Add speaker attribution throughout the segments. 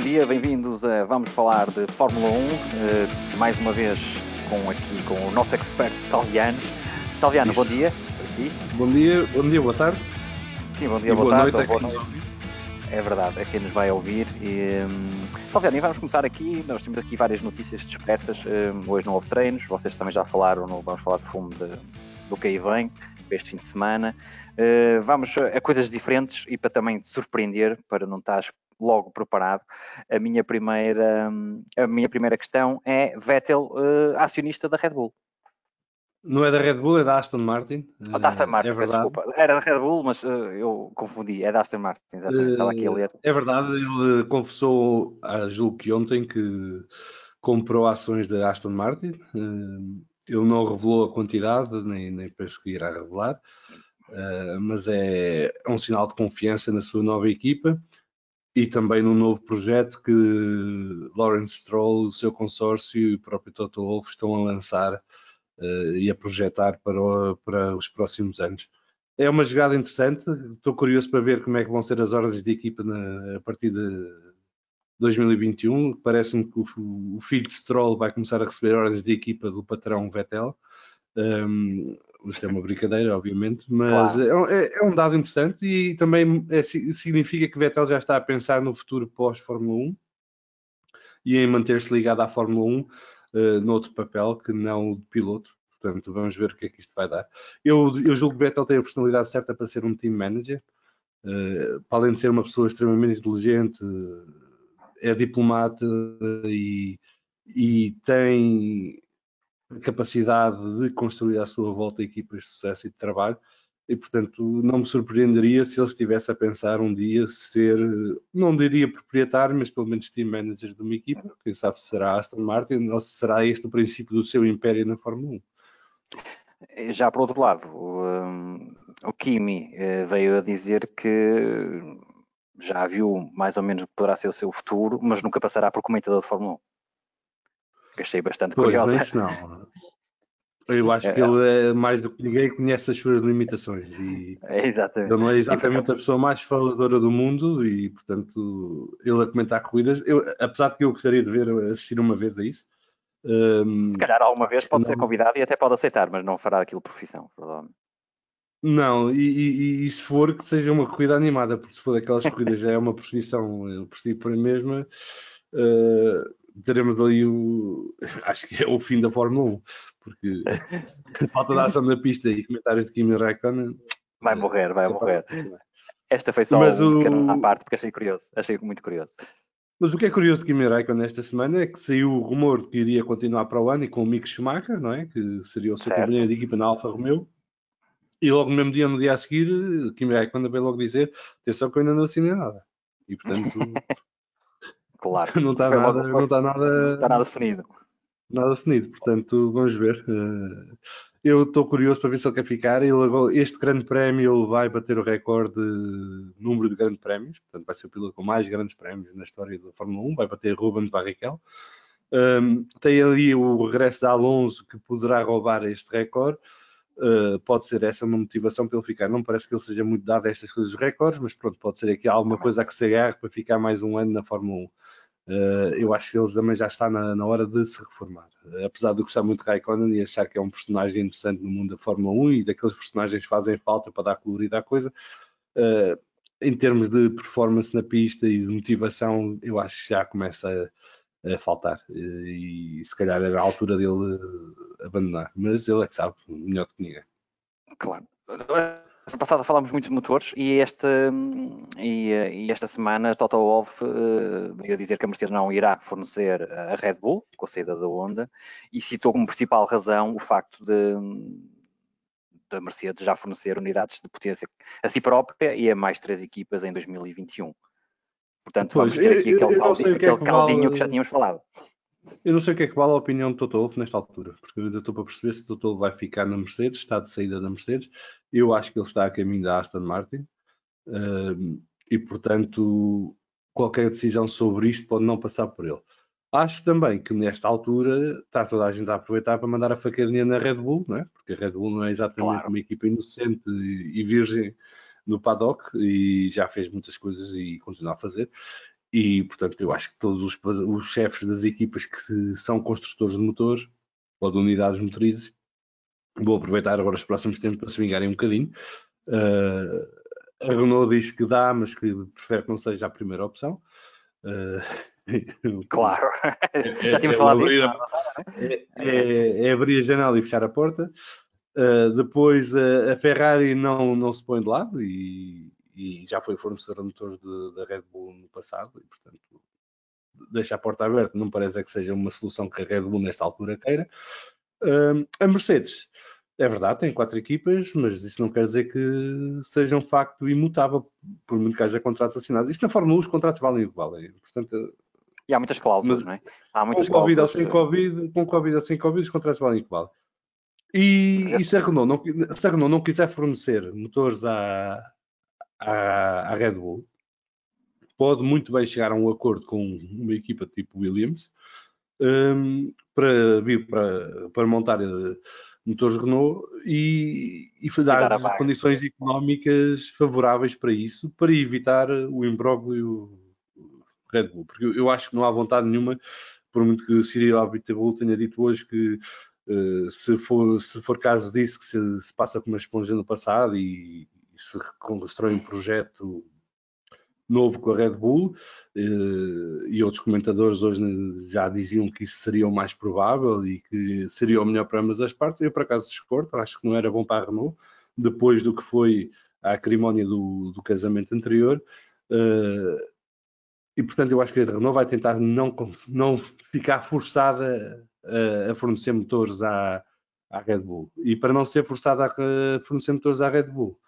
Speaker 1: dia, bem-vindos a Vamos Falar de Fórmula 1, uh, mais uma vez com aqui com o nosso expert Salviano. Salviano, Isso. bom dia.
Speaker 2: Aqui. Bom dia, bom dia, boa tarde.
Speaker 1: Sim, bom dia,
Speaker 2: e
Speaker 1: boa,
Speaker 2: tarde.
Speaker 1: Noite
Speaker 2: boa noite.
Speaker 1: É verdade, é quem nos vai ouvir. E, um, Salviano, e vamos começar aqui. Nós temos aqui várias notícias dispersas. Um, hoje não houve treinos, vocês também já falaram, vamos falar de fumo de, do que aí vem este fim de semana. Uh, vamos a coisas diferentes e para também te surpreender, para não estar logo preparado. A minha primeira, a minha primeira questão é Vettel, uh, acionista da Red Bull.
Speaker 2: Não é da Red Bull, é da Aston Martin.
Speaker 1: Oh, da Aston Martin, é desculpa. Era da Red Bull, mas uh, eu confundi. É da Aston Martin, exatamente. Estava aqui a ler.
Speaker 2: É verdade, ele confessou, a julgo que ontem, que comprou ações da Aston Martin. Uh, ele não revelou a quantidade, nem, nem penso que irá revelar, uh, mas é, é um sinal de confiança na sua nova equipa e também no novo projeto que Lawrence Stroll, o seu consórcio e o próprio Toto Wolff estão a lançar uh, e a projetar para, o, para os próximos anos. É uma jogada interessante, estou curioso para ver como é que vão ser as ordens de equipa na, a partir de 2021. Parece-me que o, o, filho de Stroll vai começar a receber ordens de equipa do patrão Vettel. Um, isto é uma brincadeira, obviamente, mas claro. é, é, é, um dado interessante e também é, significa que Vettel já está a pensar no futuro pós-Fórmula 1 e em manter-se ligado à Fórmula 1 uh, eh, noutro papel que não o de piloto. Portanto, vamos ver o que é que isto vai dar. Eu, eu julgo que Vettel tem a personalidade certa para ser um team manager. Uh, para além de ser uma pessoa extremamente inteligente, é diplomata e, e tem capacidade de construir à sua volta equipas de sucesso e de trabalho e portanto não me surpreenderia se ele estivesse a pensar um dia ser, não diria proprietário, mas pelo menos team manager de uma equipa, quem sabe se será Aston Martin ou se será este o princípio do seu império na Fórmula
Speaker 1: 1. Já por outro lado, o, um, o Kimi uh, veio a dizer que já viu mais ou menos o que poderá ser o seu futuro, mas nunca passará por comentador de Fórmula 1 que achei bastante
Speaker 2: pois,
Speaker 1: curiosa.
Speaker 2: Isso não. Eu acho que ele é mais do que ninguém conhece as suas limitações e
Speaker 1: é exatamente.
Speaker 2: ele não é exatamente a pessoa mais faladora do mundo e portanto ele a comentar corridas, eu, apesar de que eu gostaria de ver assistir uma vez a isso.
Speaker 1: Um, se calhar alguma vez pode não... ser convidado e até pode aceitar, mas não fará aquilo profissão, provavelmente.
Speaker 2: Não, e, e, e, se for que seja uma corrida animada, porque se for daquelas corridas já é uma profissão por si por mesma, uh, teremos ali o. Acho que é o fim da Fórmula 1, porque falta de ação na pista e comentários de Kimi Raikkonen.
Speaker 1: Vai morrer, vai morrer. Esta foi só Mas um o... à parte, porque achei curioso, achei muito curioso.
Speaker 2: Mas o que é curioso de Kimi Raikkonen esta semana é que saiu o rumor de que iria continuar para o ano e com o Mick Schumacher, não é? Que seria o seu companheiro de equipa na Alfa Romeo. E logo no mesmo dia, no dia a seguir, Kimi Raikkonen veio logo dizer: atenção que eu ainda não assinei nada. E portanto,
Speaker 1: Claro.
Speaker 2: não está nada, não está nada,
Speaker 1: está nada definido.
Speaker 2: Nada definido, portanto, vamos ver. Eh, eu estou curioso para ver se ele quer ficar. Este grande prémio ele vai bater o recorde de número de grandes prémios, portanto, vai ser o piloto com mais grandes prémios na história da Fórmula 1, vai bater Rubens Barrichello. Um, tem ali o regresso de Alonso que poderá roubar este recorde. Uh, pode ser essa uma motivação para ele ficar. Não parece que ele seja muito dado a estas coisas dos recordes, mas pronto, pode ser aqui alguma coisa que se agarre para ficar mais um ano na Fórmula 1. Uh, eu acho que ele também já está na, na hora de se reformar. Uh, apesar de gostar muito de Raikkonen e achar que é um personagem interessante no mundo da Fórmula 1 e daqueles personagens que fazem falta para dar colorido à coisa, uh, em termos de performance na pista e de motivação, eu acho que já começa a, a faltar. e se calhar era a altura dele abandonar. Mas ele é que sabe, melhor do que ninguém.
Speaker 1: Claro semana passada falámos muito de motores e, este, e, e esta semana Toto Wolff uh, veio dizer que a Mercedes não irá fornecer a Red Bull com a saída da Honda e citou como principal razão o facto de da Mercedes já fornecer unidades de potência a si própria e a mais três equipas em 2021. Portanto, pois, vamos ter aqui aquele, caldinho, que, é aquele caldinho vale... que já tínhamos falado.
Speaker 2: Eu não sei o que é que vale a opinião do Toto Wolff nesta altura, porque eu ainda estou para perceber se o Toto vai ficar na Mercedes, está de saída da Mercedes. Eu acho que ele está a caminho da Aston Martin uh, e, portanto, qualquer decisão sobre isto pode não passar por ele. Acho também que nesta altura está toda a gente a aproveitar para mandar a facadinha na Red Bull, não é? porque a Red Bull não é exatamente claro. uma equipa inocente e virgem no paddock e já fez muitas coisas e continua a fazer e, portanto, eu acho que todos os, os chefes das equipas que se, são construtores de motores ou de unidades motrizes vão aproveitar agora os próximos tempos para se vingarem um bocadinho. Uh, a Renault diz que dá, mas que prefere que não seja a primeira opção. Uh,
Speaker 1: claro, já tínhamos é, falado disso.
Speaker 2: É, é, é, abrir a janela e fechar a porta. Uh, depois a Ferrari não, não se põe de lado e, e já foi fornecedor de motores da Red Bull no passado e, portanto, deixa a porta aberta. Não parece que seja uma solução que a Red Bull nesta altura queira. Uh, a Mercedes, é verdade, tem quatro equipas, mas isso não quer dizer que seja um facto imutável, por muito que haja contratos assinados. Isto na Fórmula 1 os contratos valem o que valem. Portanto,
Speaker 1: e há muitas cláusulas, não é? Há muitas
Speaker 2: com Covid ou sem Covid, com Covid ou sem Covid, os contratos valem o que valem. E, e se, a Renault não, se a Renault não quiser fornecer motores à, à, à Red Bull, pode muito bem chegar a um acordo com uma equipa tipo Williams um, para vir para, para montar uh, motores Renault e, e dar, condições económicas favoráveis para isso, para evitar o imbróglio Red Bull, porque eu, eu acho que não há vontade nenhuma, por muito que o Cyril Abiteboul tenha dito hoje que uh, se, for, se for caso disso, que se, se passa por uma esponja no passado e se constrói um projeto novo com a Red Bull eh, e outros comentadores hoje já diziam que isso seria o mais provável e que seria o melhor para ambas as partes. Eu, por acaso, discordo, acho que não era bom para a Renault, depois do que foi a acrimónia do, do casamento anterior. Eh, e, portanto, eu acho que a Renault vai tentar não, não ficar forçada a, a fornecer motores à, à Red Bull. E para não ser forçada a fornecer motores à Red Bull,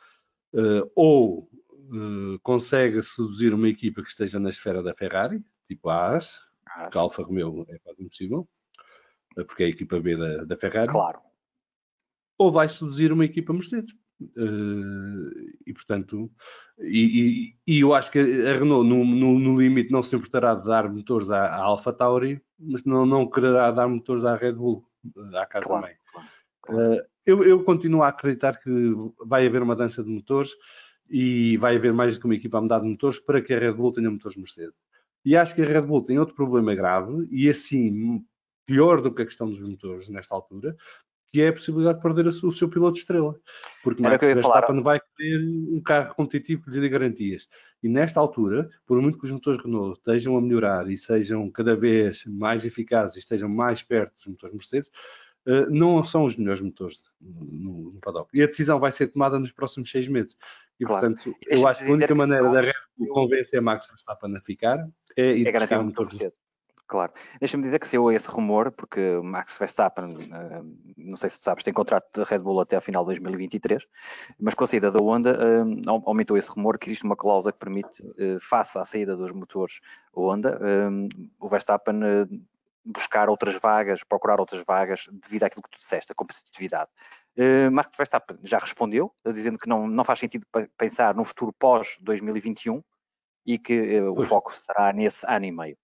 Speaker 2: uh, ou uh, consegue seduzir uma equipa que esteja na esfera da Ferrari, tipo a AS, que a Alfa Romeo é quase impossível, uh, porque é a equipa B da, da Ferrari.
Speaker 1: Claro.
Speaker 2: Ou vai seduzir uma equipa Mercedes. Uh, e portanto, e, e, e, eu acho que a Renault no, no, no, limite não se importará de dar motores à, à Alpha Tauri, mas não, não quererá dar motores à Red Bull, à casa claro, também. Claro, claro. Uh, eu, eu, continuo a acreditar que vai haver uma dança de motores e vai haver mais do que uma equipa a mudar de motores para que a Red Bull tenha motores Mercedes. E acho que a Red Bull tem outro problema grave, e assim, pior do que a questão dos motores nesta altura, que é a possibilidade de perder o seu piloto estrela. Porque Max Verstappen vai querer um carro competitivo que lhe dê garantias. E nesta altura, por muito que os motores Renault estejam a melhorar e sejam cada vez mais eficazes e estejam mais perto dos motores Mercedes, não são os melhores motores no, no paddock. E a decisão vai ser tomada nos próximos seis meses. E, claro. portanto, eu acho que a única maneira da Red Bull convencer a Max Verstappen a ficar é é um motor cedo.
Speaker 1: Claro. Deixa-me dizer que se eu esse rumor, porque Max Verstappen, eh, não sei se sabes, tem contrato da Red Bull até ao final de 2023, mas com a saída da Honda eh, aumentou esse rumor que existe uma cláusula que permite, face à saída dos motores Honda, o Verstappen buscar outras vagas, procurar outras vagas devido àquilo que tu disseste, a competitividade. Uh, Marco Verstappen já respondeu, dizendo que não, não faz sentido pensar no futuro pós-2021 e que uh, o foco será nesse ano e meio.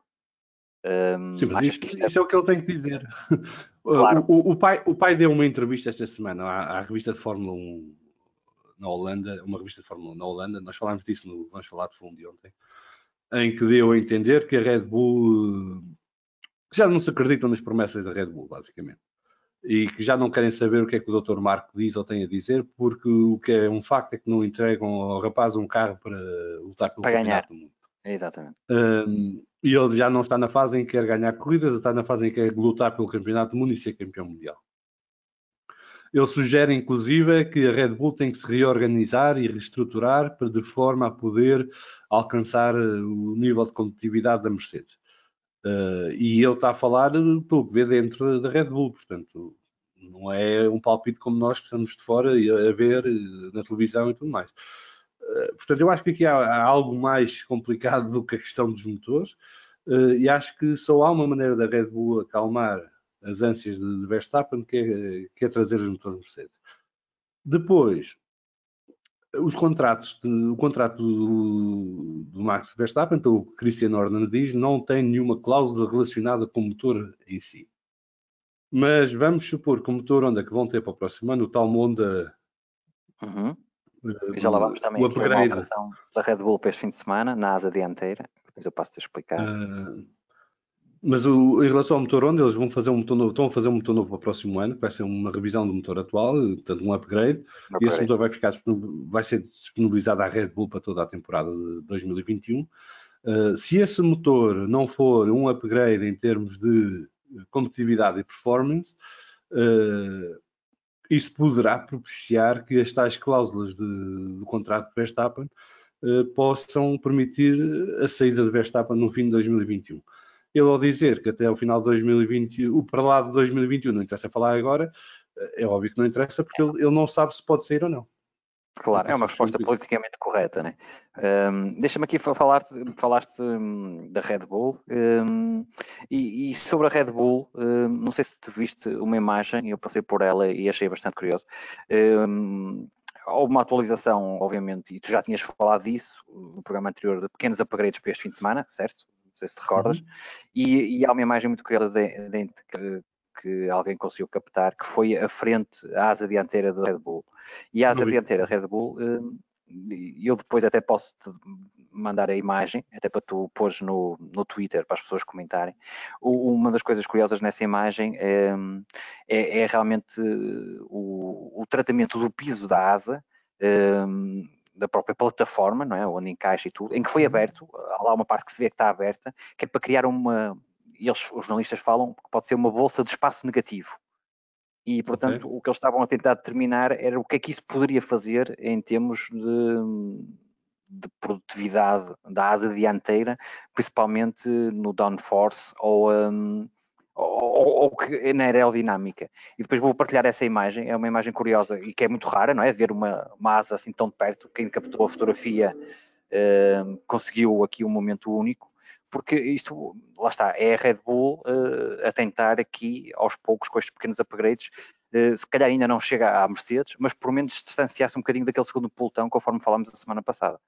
Speaker 2: Um, Sim, mas isto, isto é... isso é o que ele tem que dizer. Claro. O, o, o, pai, o pai deu uma entrevista esta semana à, à, revista de Fórmula 1 na Holanda, uma revista de Fórmula 1 na Holanda, nós falámos disso no Vamos Falar de Fundo de ontem, em que deu a entender que a Red Bull já não se acreditam nas promessas da Red Bull, basicamente. E que já não querem saber o que é que o Dr. Marco diz ou tem a dizer, porque o que é um facto é que não entregam ao rapaz um carro para lutar pelo para ganhar. do mundo.
Speaker 1: Exatamente.
Speaker 2: Um, e ele já não está na fase em que quer ganhar corridas, está na fase em que quer lutar pelo campeonato do mundo e ser campeão mundial. Ele sugere, inclusive, que a Red Bull tem que se reorganizar e reestruturar para de forma a poder alcançar o nível de competitividade da Mercedes. Uh, e ele está a falar pelo que vê dentro da Red Bull, portanto, não é um palpite como nós que estamos de fora a, ver eh, na televisão e tudo mais. Uh, portanto, eu acho que aqui há, há, algo mais complicado do que a questão dos motores, uh, e acho que só há uma maneira da Red Bull acalmar as ânsias de, de Verstappen, que é, que é trazer os motores Mercedes. Depois, os contratos, o contrato do, do, Max Verstappen, pelo que Christian Horner diz, não tem nenhuma cláusula relacionada com o motor em si. Mas vamos supor que o motor Honda que vão ter para o próximo ano, o tal Honda.
Speaker 1: Uhum. Uh, e já lá vamos também o upgrade. uma alteração da Red Bull para este fim de semana, na asa dianteira. Depois eu passo-te a explicar. Uh,
Speaker 2: mas o, em relação ao motor onde eles vão fazer um motor novo, estão a fazer um motor novo para o próximo ano, que vai ser uma revisão do motor atual, portanto um upgrade, okay. e esse motor vai, ficar, vai ser disponibilizado à Red Bull para toda a temporada de 2021. Uh, se esse motor não for um upgrade em termos de competitividade e performance, uh, isso poderá propiciar que as tais cláusulas de, do contrato de Verstappen uh, possam permitir a saída de Verstappen no fim de 2021. Ele ao dizer que até ao final de 2020, o para lá de 2021 não interessa falar agora, é óbvio que não interessa porque ele, ele não sabe se pode sair ou não.
Speaker 1: Claro, é uma resposta politicamente correta, né? Um, Deixa-me aqui falar falaste hum, da Red Bull um, e, e, sobre a Red Bull, um, não sei se te viste uma imagem, eu passei por ela e achei bastante curioso. Hum, houve uma atualização, obviamente, e tu já tinhas falado disso no programa anterior, de pequenos upgrades para este fim de semana, certo? Sei se te recordas, uhum. e, e, há uma imagem muito curiosa de, de, que, que, alguém conseguiu captar, que foi a frente, a asa dianteira da Red Bull. E a asa Não dianteira da Red Bull, hum, eu depois até posso te mandar a imagem, até para tu pôres no, no Twitter para as pessoas comentarem. Uma das coisas curiosas nessa imagem é, é, é realmente o, o, tratamento do piso da asa. Um, da própria plataforma, não é? onde encaixa e tudo, em que foi uhum. aberto, há lá uma parte que se vê que está aberta, que é para criar uma, eles, os jornalistas falam que pode ser uma bolsa de espaço negativo. E, portanto, okay. o que eles estavam a tentar determinar era o que é que isso poderia fazer em termos de, de produtividade da asa dianteira, principalmente no downforce ou, um, ou, ou que, na aerodinâmica. E depois vou partilhar essa imagem, é uma imagem curiosa e que é muito rara, não é? Ver uma, uma asa assim tão de perto, quem captou a fotografia uh, conseguiu aqui um momento único, porque isto, lá está, é a Red Bull uh, a tentar aqui, aos poucos, com estes pequenos upgrades, uh, se calhar ainda não chega à Mercedes, mas por menos distanciar-se um bocadinho daquele segundo pelotão, conforme falámos a semana passada.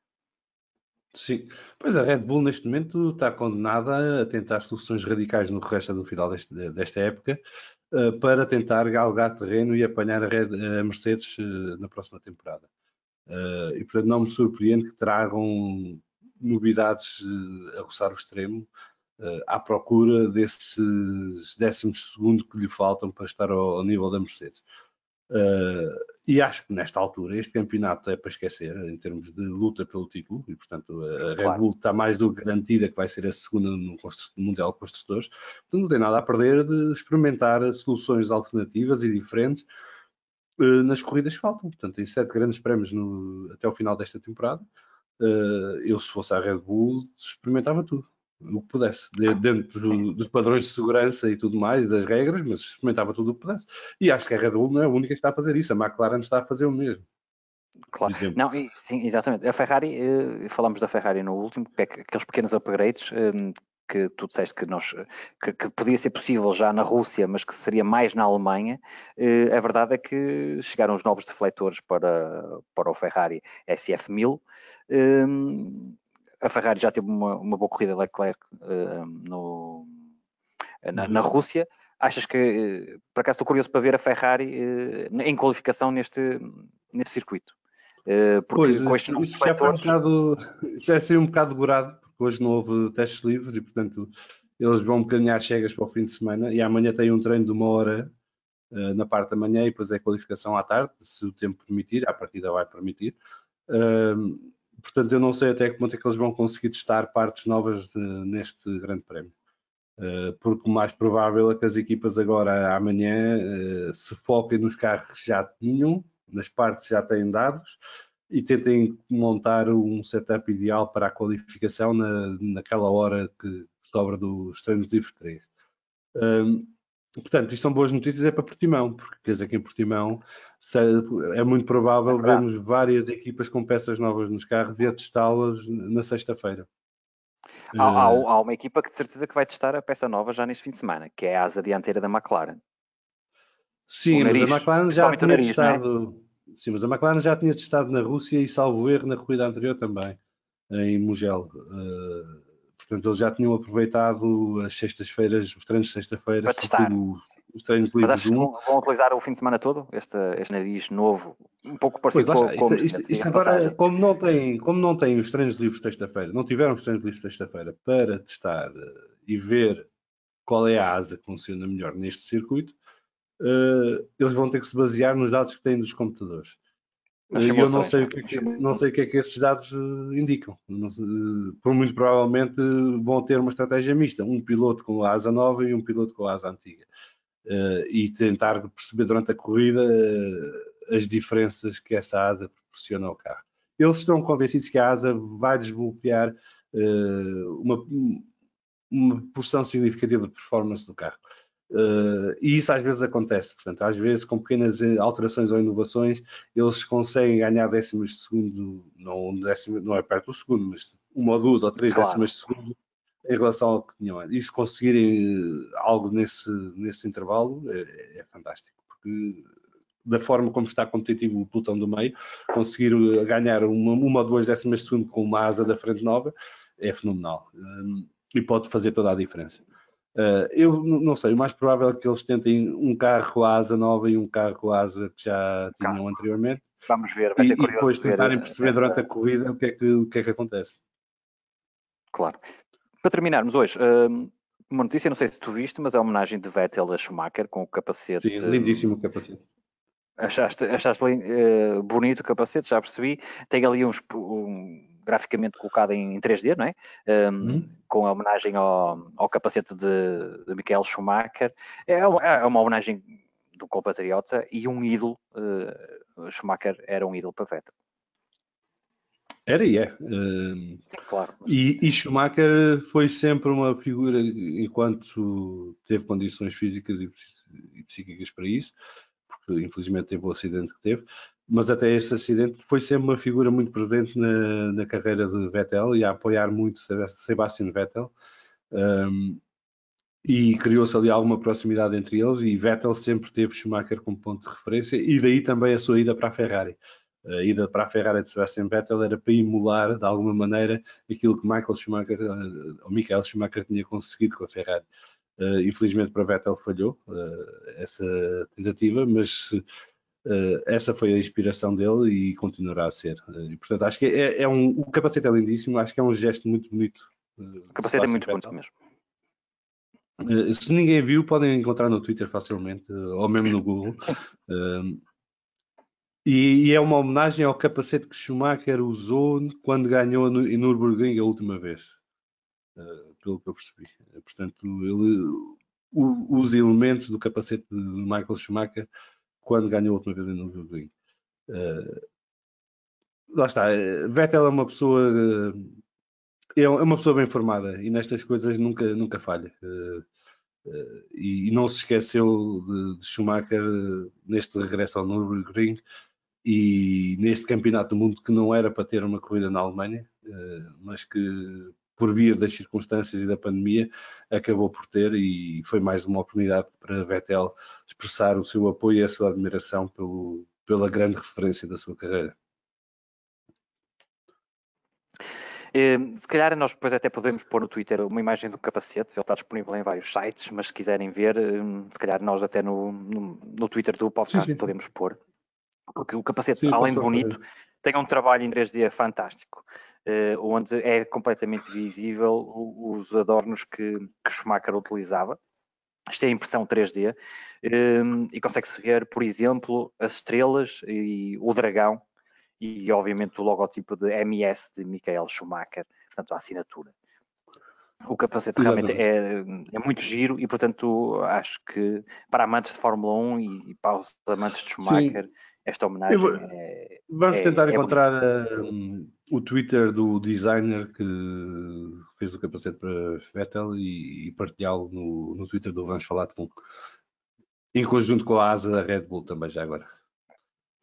Speaker 2: Sim, pois a Red Bull neste momento está condenada a tentar soluções radicais no resto do final deste, desta época uh, para tentar galgar terreno e apanhar a, Red, a Mercedes uh, na próxima temporada. E portanto não me surpreende que tragam novidades a roçar o extremo à procura desses décimos segundos que lhe faltam para estar ao, ao nível da Mercedes. Uh, e acho que nesta altura este campeonato é para esquecer em termos de luta pelo título e portanto a Red Bull está mais do que garantida que vai ser a segunda no Mundial de Construtores, portanto não tem nada a perder de experimentar soluções alternativas e diferentes uh, nas corridas que faltam. Portanto tem sete grandes prémios no, até o final desta temporada. Uh, eu se fosse a Red Bull experimentava tudo o que pudesse, dentro dos padrões de segurança e tudo mais, das regras, mas experimentava tudo o que pudesse. E acho que a Red Bull não é a única que está a fazer isso, a McLaren está a fazer o mesmo.
Speaker 1: Claro, não, sim, exatamente. A Ferrari, eh, falamos da Ferrari no último, que é que aqueles pequenos upgrades eh, que tu disseste que, nós, que, que, podia ser possível já na Rússia, mas que seria mais na Alemanha, eh, a verdade é que chegaram os novos defletores para, para o Ferrari SF1000, a Ferrari já teve uma, uma boa corrida Leclerc uh, no, na, na, Rússia. Achas que, uh, por acaso, estou curioso para ver a Ferrari uh, em qualificação neste, neste circuito?
Speaker 2: porque pois, com estes isso, já foi um bocado, já é um bocado demorado, porque hoje não houve testes livres e, portanto, eles vão um bocadinho às chegas para o fim de semana e amanhã tem um treino de uma hora na parte da manhã e depois é qualificação à tarde, se o tempo permitir, a partida vai permitir. Uh, portanto, eu não sei até que ponto é que eles vão conseguir testar partes novas neste Grande Prémio. Uh, porque o mais provável é que as equipas agora, amanhã, uh, se foquem nos carros que já tinham, nas partes que já têm dados, e tentem montar um setup ideal para a qualificação na, naquela hora que sobra dos treinos livres 3. Um, portanto, isto são boas notícias é para Portimão, porque quer dizer que em Portimão é muito provável é vermos várias equipas com peças novas nos carros e a testá-las na sexta-feira.
Speaker 1: Há, há, eh, há, uma equipa que de certeza que vai testar a peça nova já neste fim de semana, que é a asa dianteira da McLaren.
Speaker 2: Sim, nariz, mas a McLaren já tinha nariz, é? testado. É? Sim, mas a McLaren já tinha testado na Rússia e salvo erro na corrida anterior também, em Mugello. Uh, portanto, eles já tinham aproveitado as sextas-feiras, os treinos de sexta-feira,
Speaker 1: os treinos livres. Mas acho que vão, utilizar o fim de semana todo, este, este nariz novo, um pouco parecido
Speaker 2: pois, com, isto, isto, isto agora, como não, tem, como não tem os treinos livres de sexta-feira, não tiveram os treinos livres de sexta-feira para testar uh, e ver qual é a asa que funciona melhor neste circuito, uh, eles vão ter que se basear nos dados que têm dos computadores. Eu não sei, o que é que, não sei o que é que esses dados uh, indicam. Uh, por muito provavelmente vão ter uma estratégia mista, um piloto com a asa nova e um piloto com a asa antiga. E tentar perceber durante a corrida as diferenças que essa asa proporciona ao carro. Eles estão convencidos que a asa vai desbloquear uma, uma porção significativa de performance do carro. Uh, e isso às vezes acontece, portanto, às vezes com pequenas alterações ou inovações, eles conseguem ganhar décimos de segundo, não, décimo, não é perto do segundo, mas uma ou duas ou três claro. décimas de segundo em relação ao que tinham antes. E se conseguirem eh, algo nesse, nesse intervalo, é, é fantástico, porque da forma como está competitivo o pelotão do meio, conseguir eh, ganhar uma, uma ou duas décimas de segundo com uma asa da frente nova é fenomenal. Um, e pode fazer toda a diferença. Uh, eu não sei, o mais provável é que eles tentem um carro com a asa nova e um carro com a asa que já tinham carro. anteriormente.
Speaker 1: Vamos ver, vai ser
Speaker 2: curioso. E depois tentarem perceber essa... durante a corrida o que, é que, o que é que acontece.
Speaker 1: Claro. Para terminarmos hoje, uh, uma notícia, não sei se tu viste, mas é a homenagem de Vettel a Schumacher com o capacete.
Speaker 2: Sim, lindíssimo o capacete.
Speaker 1: Achaste, achaste uh, bonito o capacete, já percebi. Tem ali uns, um, graficamente colocado em 3D, não é? Um, uhum. Com a homenagem ao, ao capacete de, de Michael Schumacher. É, é uma homenagem do compatriota e um ídolo. Uh, Schumacher era um ídolo para Vettel.
Speaker 2: Era e é. Uh,
Speaker 1: Sim, claro.
Speaker 2: E, e, Schumacher foi sempre uma figura, enquanto teve condições físicas e, e psíquicas para isso, porque infelizmente teve o acidente que teve, mas até esse acidente foi sempre uma figura muito presente na, na carreira de Vettel e a apoiar muito Sebastian Vettel. Um, e criou-se ali alguma proximidade entre eles e Vettel sempre teve Schumacher como ponto de referência e daí também a sua ida para a Ferrari. A ida para a Ferrari de Sebastian Vettel era para emular de alguma maneira aquilo que Michael Schumacher, eh, ou Michael Schumacher tinha conseguido com a Ferrari. Uh, infelizmente para Vettel falhou uh, essa tentativa, mas essa foi a inspiração dele e continuará a ser. Uh, e, portanto, acho que é, é, um, o capacete é lindíssimo, acho que é um gesto muito bonito.
Speaker 1: Uh, o capacete é muito bonito mesmo.
Speaker 2: se ninguém viu, podem encontrar no Twitter facilmente, ou mesmo no Google. E, e, é uma homenagem ao capacete que Schumacher usou quando ganhou no, em Nürburgring a última vez, pelo que eu percebi. Portanto, ele, o, os elementos do capacete de Michael Schumacher quando ganhou a última vez em Nürburgring. Uh, lá está, Vettel é uma pessoa uh, é uma pessoa bem formada e nestas coisas nunca, nunca falha. Uh, uh, e, não se esqueceu de, de, Schumacher neste regresso ao Nürburgring e neste campeonato do mundo que não era para ter uma corrida na Alemanha, uh, mas que por via das circunstâncias e da pandemia, acabou por ter e foi mais uma oportunidade para Vettel expressar o seu apoio e a sua admiração pelo, pela grande referência da sua carreira.
Speaker 1: Eh, se calhar nós depois até podemos pôr no Twitter uma imagem do capacete, ele está disponível em vários sites, mas se quiserem ver, eh, se calhar nós até no, no, no Twitter do podcast sim, sim. podemos pôr. Porque o capacete, sim, além de bonito, tem um trabalho em 3D fantástico. Eh, onde é completamente visível os adornos que, que Schumacher utilizava. Isto é impressão 3D ehm, e consegue-se ver, por exemplo, as estrelas e o dragão e, obviamente, o logotipo de MS de Michael Schumacher, portanto, a assinatura. O capacete realmente é, é, muito giro e, portanto, acho que para amantes de Fórmula 1 e, para os amantes de Schumacher, Sim. esta homenagem vou, é.
Speaker 2: Vamos é, tentar é encontrar uh, o Twitter do designer que fez o capacete para Vettel e, e partilhá-lo no, no Twitter do Vamos Falar de Com. Em conjunto com a asa da Red Bull também já agora.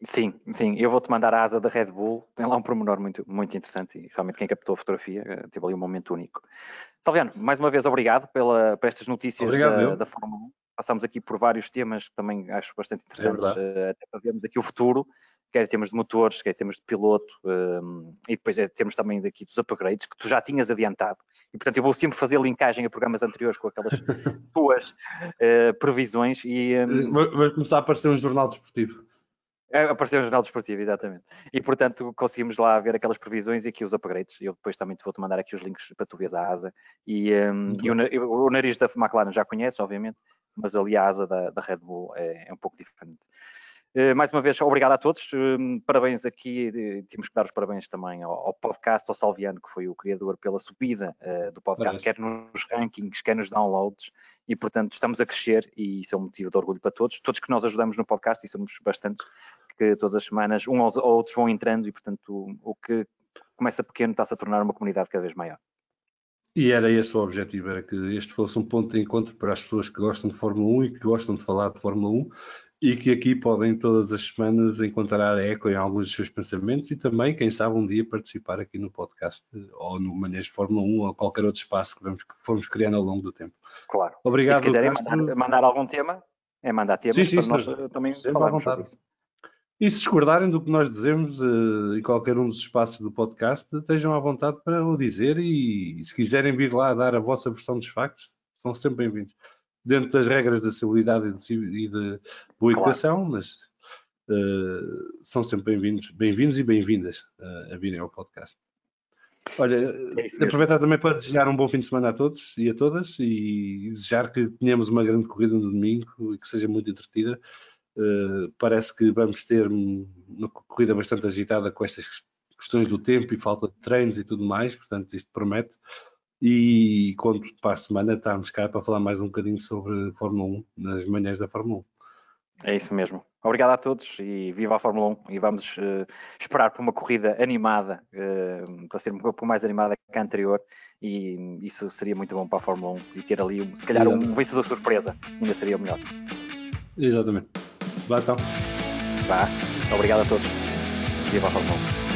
Speaker 1: Sim, sim, eu vou-te mandar a asa da Red Bull, tem lá um promenor muito, muito interessante e realmente quem captou a fotografia eh, teve ali um momento único. Salviano, mais uma vez obrigado pela, por estas notícias da, da, Fórmula 1. passamos aqui por vários temas que também acho bastante é interessantes, é até para vermos aqui o futuro, quer em termos de motores, quer em termos de piloto, um, e depois é, temos também daqui dos upgrades que tu já tinhas adiantado. E portanto eu vou sempre fazer linkagem a programas anteriores com aquelas tuas uh, previsões e
Speaker 2: um, vai começar a aparecer um jornal desportivo.
Speaker 1: É, apareceu no Jornal Desportivo, exatamente. E, portanto, conseguimos lá ver aquelas previsões e aqui os upgrades. Eu depois também te vou-te mandar aqui os links para tu veres a asa. E, um, e o, o, nariz da McLaren já conhece, obviamente, mas ali a asa da, da Red Bull é, é um pouco diferente. Eh, mais uma vez, obrigado a todos. Eh, parabéns aqui, temos que dar os parabéns também ao, podcast, ao Salviano, que foi o criador pela subida uh, do podcast, Parece. quer nos rankings, quer nos downloads, e portanto estamos a crescer e isso é um motivo de orgulho para todos. Todos que nós ajudamos no podcast, e somos bastantes, que todas as semanas uns aos outros vão entrando e portanto o que começa pequeno está-se a tornar uma comunidade cada vez maior.
Speaker 2: E era esse o objetivo, era que este fosse um ponto de encontro para as pessoas que gostam de Fórmula 1 e que gostam de falar de Fórmula 1 e que aqui podem todas as semanas encontrar eco em alguns dos seus pensamentos e também, quem sabe, um dia participar aqui no podcast ou no Manejo Fórmula 1 ou qualquer outro espaço que, vamos, que formos criando ao longo do tempo.
Speaker 1: Claro. Obrigado. E se quiserem mandar, mandar, algum tema, é mandar temas sim, sim, para nós eh, também falarmos sobre isso.
Speaker 2: E se discordarem do que nós dizemos uh, em qualquer um dos espaços do podcast, estejam à vontade para o dizer e, e se quiserem vir lá dar a vossa versão dos factos, são sempre bem-vindos dentro das regras da civilidade e de boa educação, claro. mas uh, são sempre bem-vindos bem e bem-vindas uh, a virem ao podcast. Olha, é aproveitar também para desejar um bom fim de semana a todos e a todas e desejar que tenhamos uma grande corrida no domingo e que seja muito entretida. Uh, parece que vamos ter uma corrida bastante agitada com estas questões do tempo e falta de treinos e tudo mais, portanto isto promete e quando para a semana estamos cá para falar mais um bocadinho sobre Fórmula 1 nas manhãs da Fórmula 1.
Speaker 1: É isso mesmo. Obrigado a todos e viva a Fórmula 1 e vamos uh, esperar por uma corrida animada, uh, para ser um pouco mais animada que a anterior e isso seria muito bom para a Fórmula 1 e ter ali, se calhar, um vencedor surpresa, ainda seria o melhor.
Speaker 2: Exatamente. Vá então.
Speaker 1: Vá. Obrigado a todos. Viva a Fórmula 1.